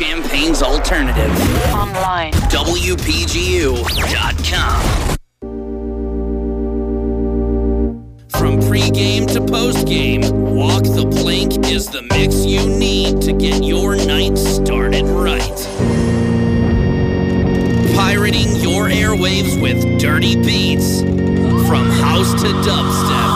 Champaign's alternative. Online. WPGU.com. From pregame to postgame, Walk the Plank is the mix you need to get your night started right. Pirating your airwaves with dirty beats from house to dubstep.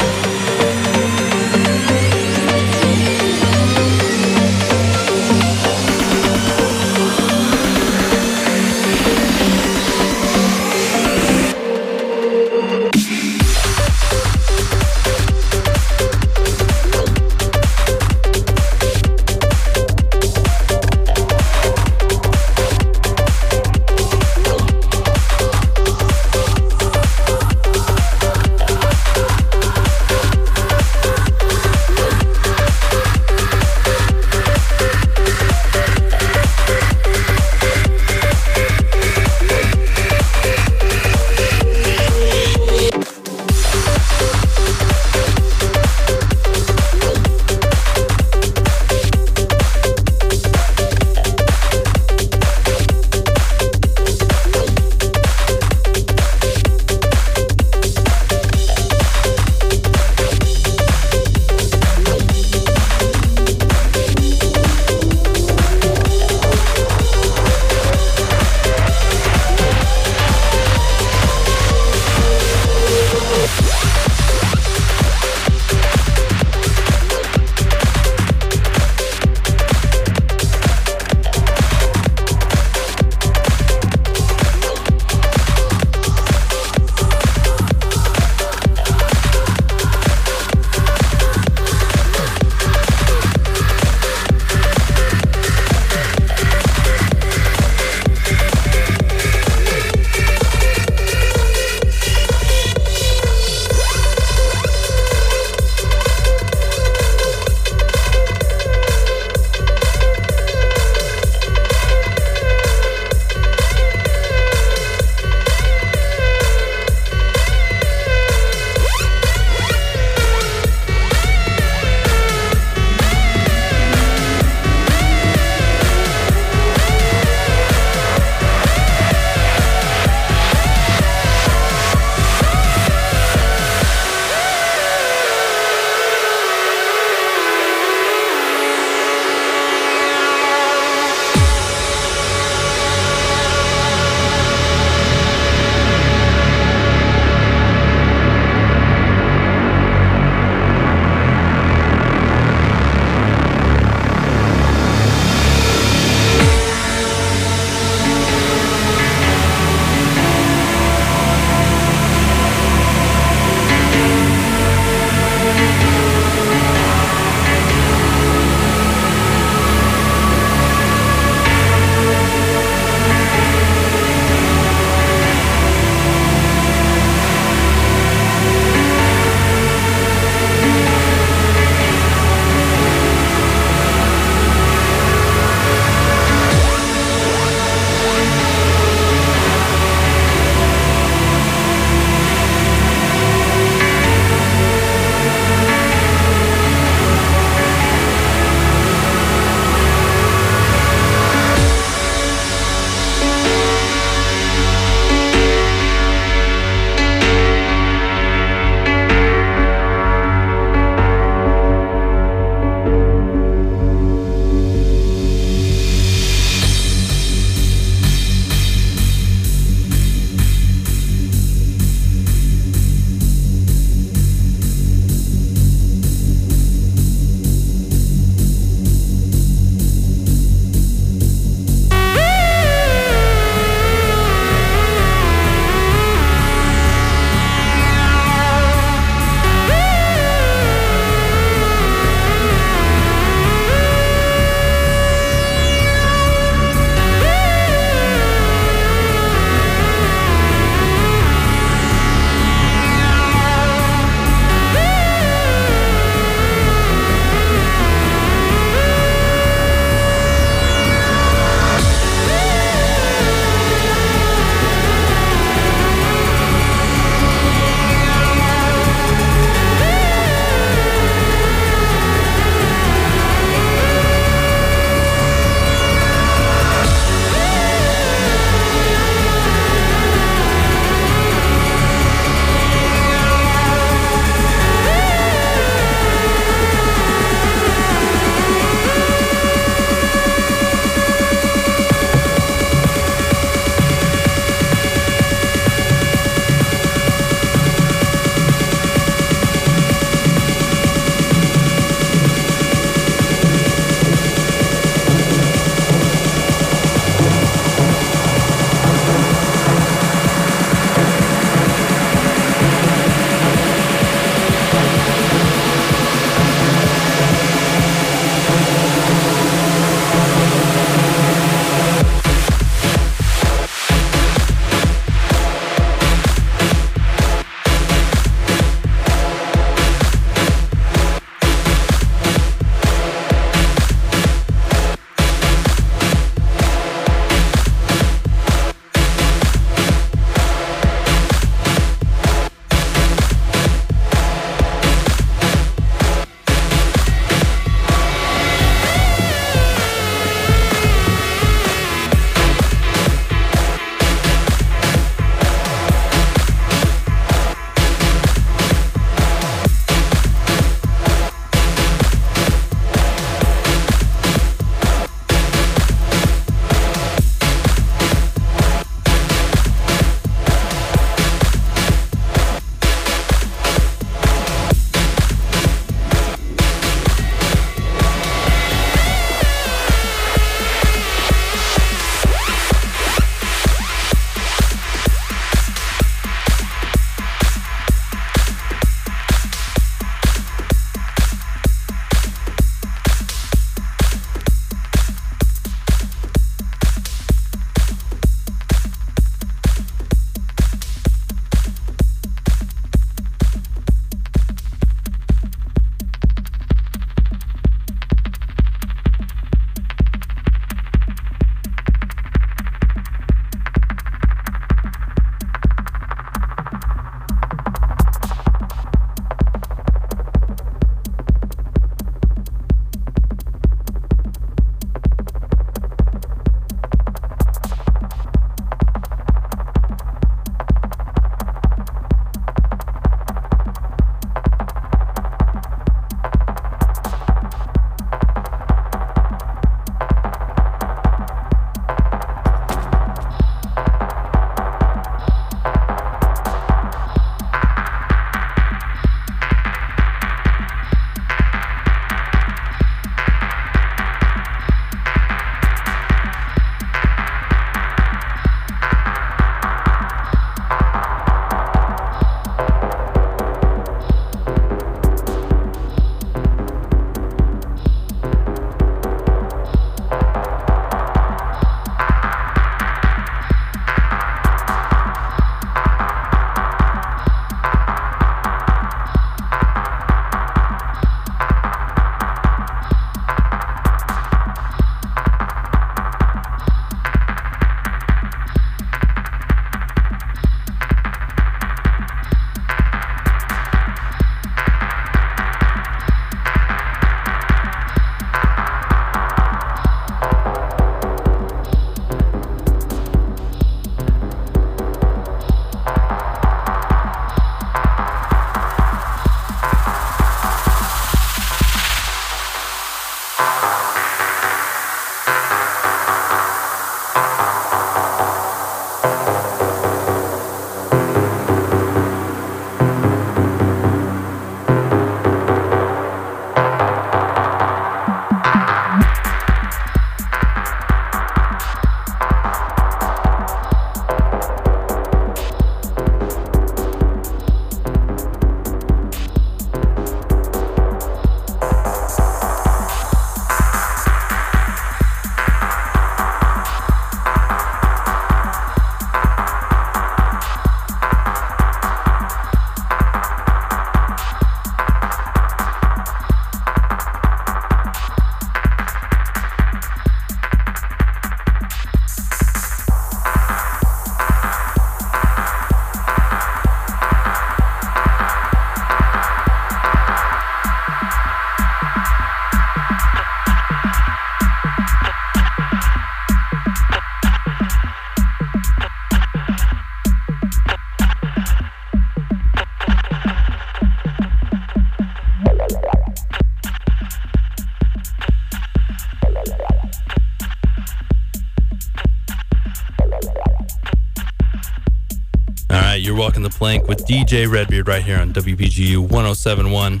Plank with DJ Redbeard right here on WPGU 1071.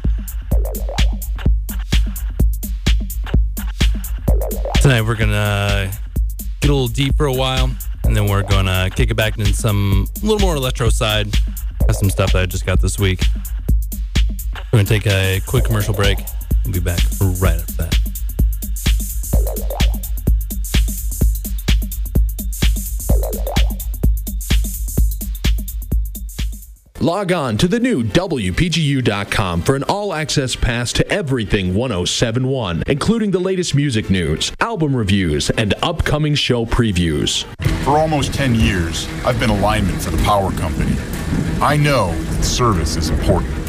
Tonight we're gonna uh, get a little deep for a while, and then we're gonna kick it back into some a little more electro side. Have some stuff that I just got this week. We're gonna take a quick commercial break. Log on to the new WPGU.com for an all access pass to everything 1071, including the latest music news, album reviews, and upcoming show previews. For almost 10 years, I've been a lineman for the power company. I know that service is important.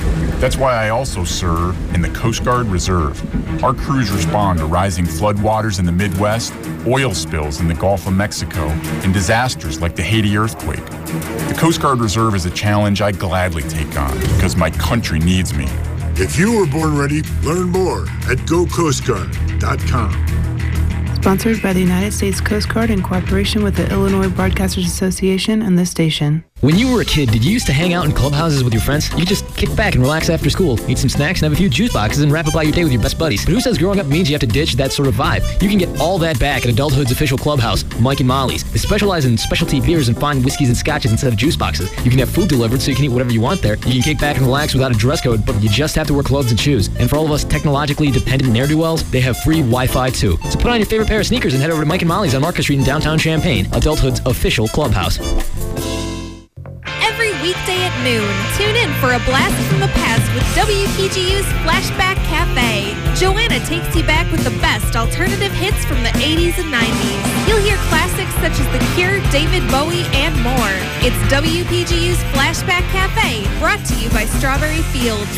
That's why I also serve in the Coast Guard Reserve. Our crews respond to rising floodwaters in the Midwest, oil spills in the Gulf of Mexico, and disasters like the Haiti earthquake. The Coast Guard Reserve is a challenge I gladly take on because my country needs me. If you were born ready, learn more at gocoastguard.com. Sponsored by the United States Coast Guard in cooperation with the Illinois Broadcasters Association and this station. When you were a kid, did you used to hang out in clubhouses with your friends? You just kick back and relax after school, eat some snacks, and have a few juice boxes, and wrap up your day with your best buddies. But who says growing up means you have to ditch that sort of vibe? You can get all that back at Adulthood's official clubhouse, Mike and Molly's. They specialize in specialty beers and fine whiskeys and scotches instead of juice boxes. You can have food delivered so you can eat whatever you want there. You can kick back and relax without a dress code, but you just have to wear clothes and shoes. And for all of us technologically dependent ne'er-do-wells, they have free Wi-Fi too. So put on your favorite pair of sneakers and head over to Mike and Molly's on Market Street in downtown Champaign, Adulthood's official clubhouse weekday at noon. Tune in for a blast from the past with WPGU's Flashback Cafe. Joanna takes you back with the best alternative hits from the 80s and 90s. You'll hear classics such as The Cure, David Bowie, and more. It's WPGU's Flashback Cafe, brought to you by Strawberry Fields.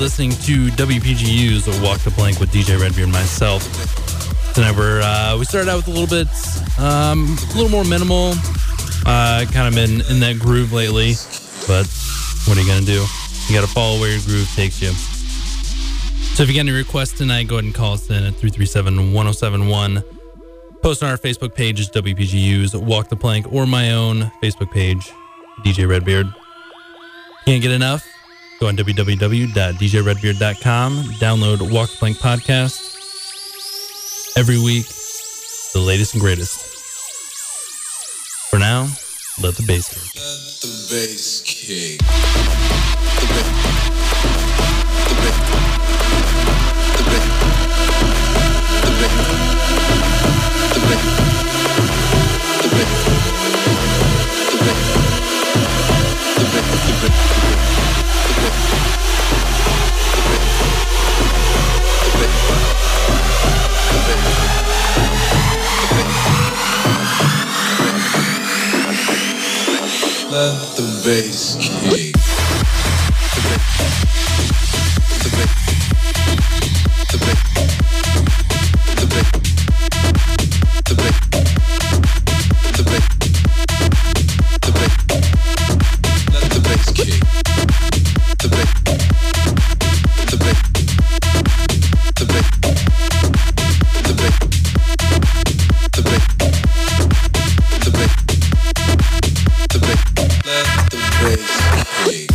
Listening to WPGU's Walk the Plank with DJ Redbeard and myself. Tonight, we're, uh, we started out with a little bit, um, a little more minimal. Uh, kind of been in that groove lately, but what are you going to do? You got to follow where your groove takes you. So if you got any requests tonight, go ahead and call us in at 337 1071. Post on our Facebook page is WPGU's Walk the Plank or my own Facebook page, DJ Redbeard. Can't get enough? Go on www.djredbeard.com, download Walk Plank podcast every week, the latest and greatest. For now, let the bass kick. Let The bass kick. Bass Please. Please.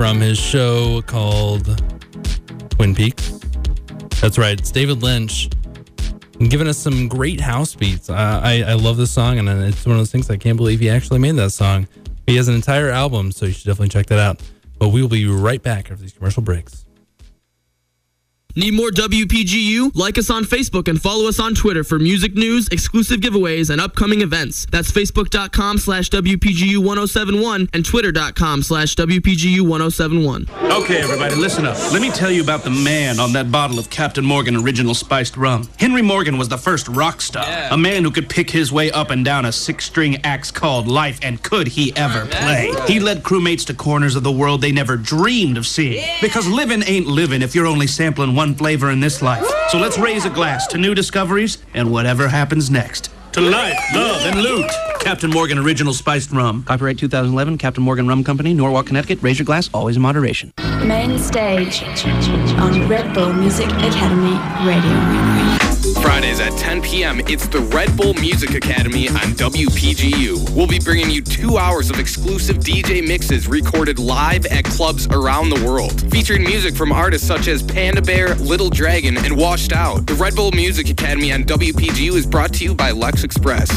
From his show called Twin Peaks. That's right. It's David Lynch giving us some great house beats. Uh, I, I love this song, and it's one of those things I can't believe he actually made that song. He has an entire album, so you should definitely check that out. But we will be right back after these commercial breaks. Need more WPGU? Like us on Facebook and follow us on Twitter for music news, exclusive giveaways, and upcoming events. That's facebook.com slash WPGU1071 and twitter.com slash WPGU1071. Okay, everybody, listen up. Let me tell you about the man on that bottle of Captain Morgan Original Spiced Rum. Henry Morgan was the first rock star, a man who could pick his way up and down a six string axe called life, and could he ever play? He led crewmates to corners of the world they never dreamed of seeing. Because living ain't living if you're only sampling one flavor in this life. So let's raise a glass to new discoveries and whatever happens next. To life, love, and loot. Captain Morgan Original Spiced Rum. Copyright 2011, Captain Morgan Rum Company, Norwalk, Connecticut. Raise your glass, always in moderation. Main stage on Red Bull Music Academy Radio. Fridays at 10 p.m., it's the Red Bull Music Academy on WPGU. We'll be bringing you two hours of exclusive DJ mixes recorded live at clubs around the world, featuring music from artists such as Panda Bear, Little Dragon, and Washed Out. The Red Bull Music Academy on WPGU is brought to you by Lex Express.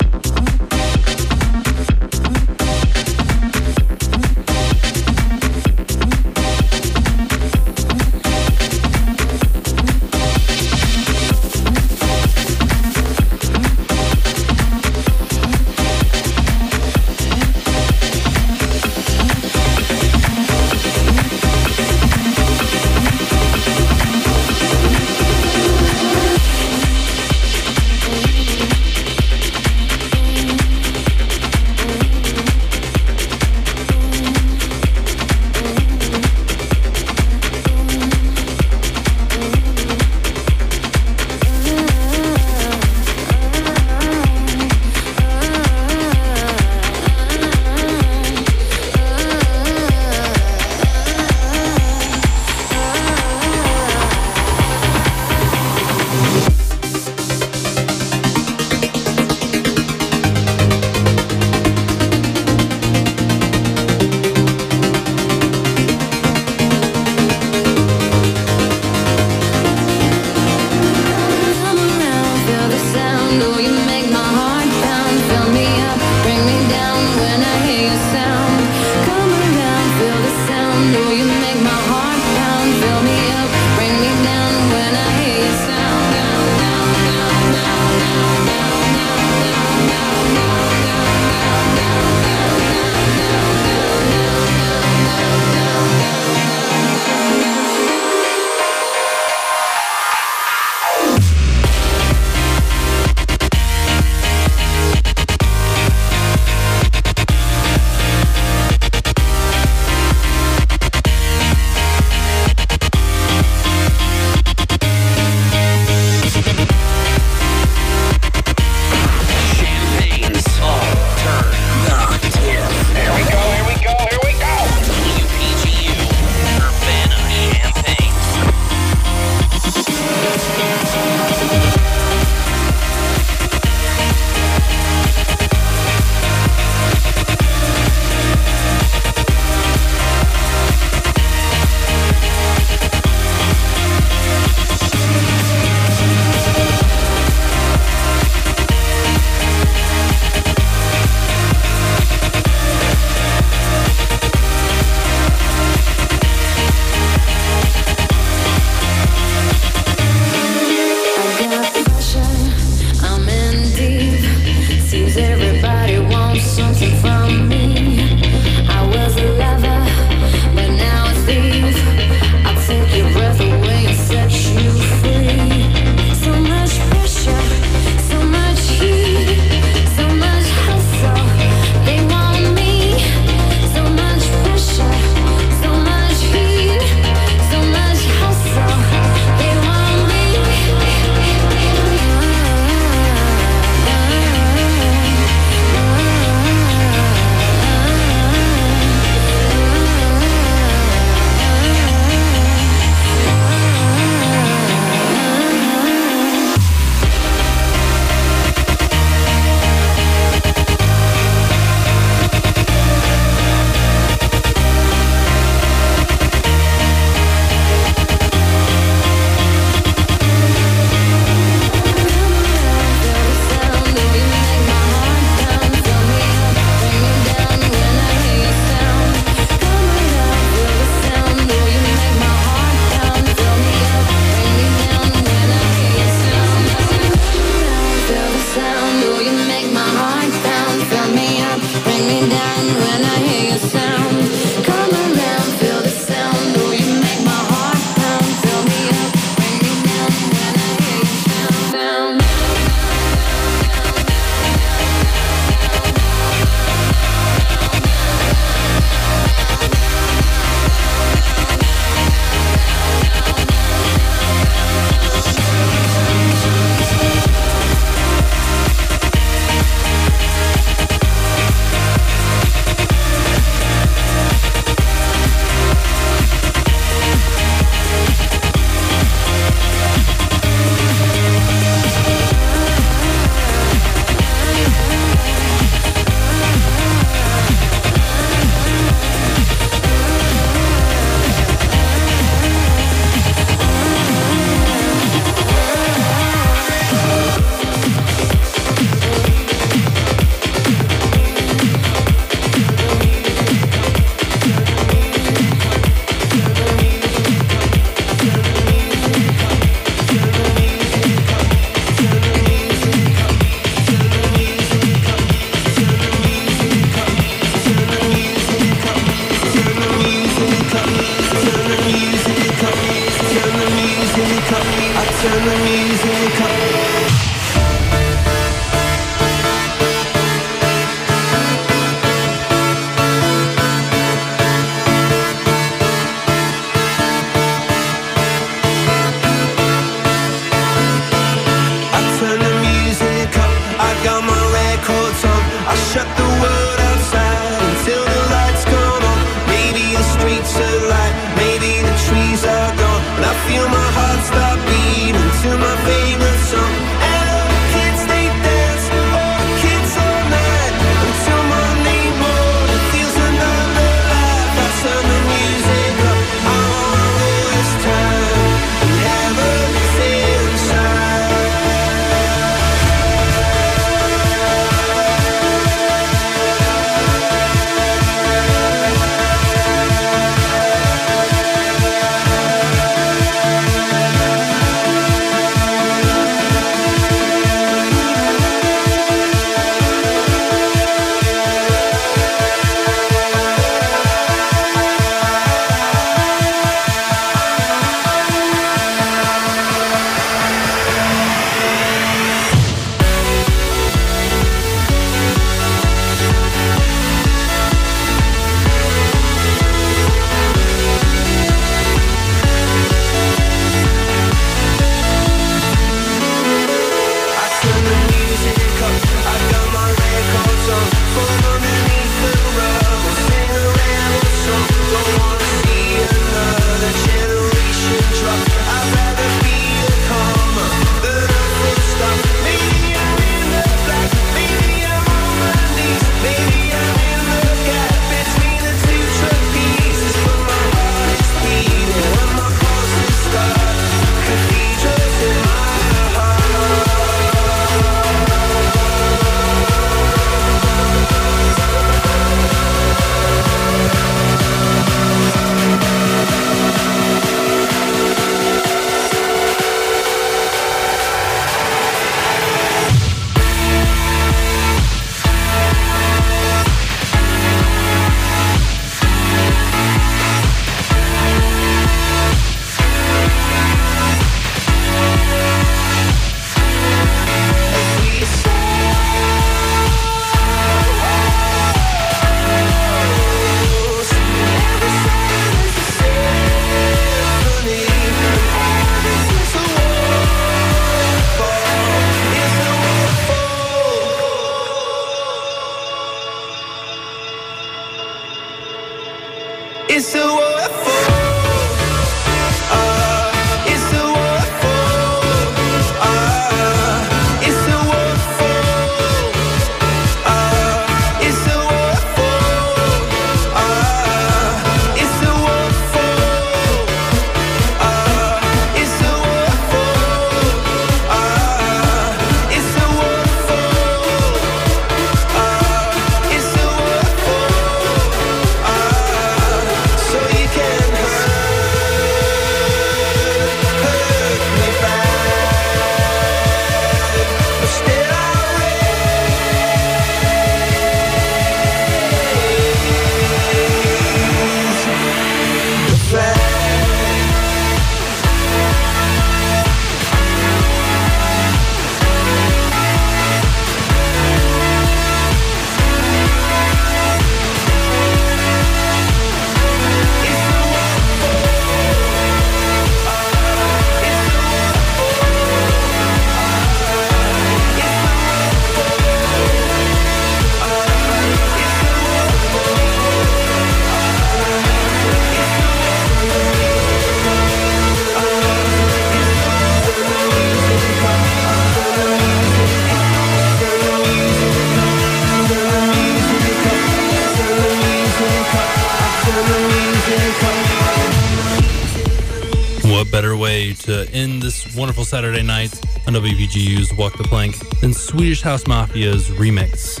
Swedish House Mafia's remix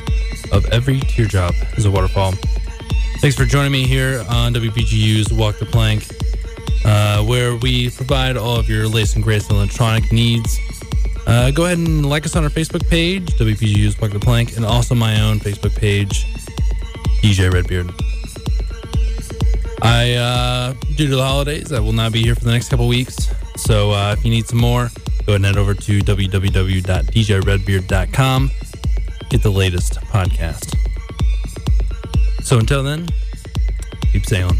of Every Teardrop is a Waterfall. Thanks for joining me here on WPGU's Walk the Plank, uh, where we provide all of your latest and greatest electronic needs. Uh, go ahead and like us on our Facebook page, WPGU's Walk the Plank, and also my own Facebook page, DJ Redbeard. I, uh, due to the holidays, I will not be here for the next couple weeks. So uh, if you need some more, go ahead and head over to www.djredbeard.com. Get the latest podcast. So until then, keep sailing.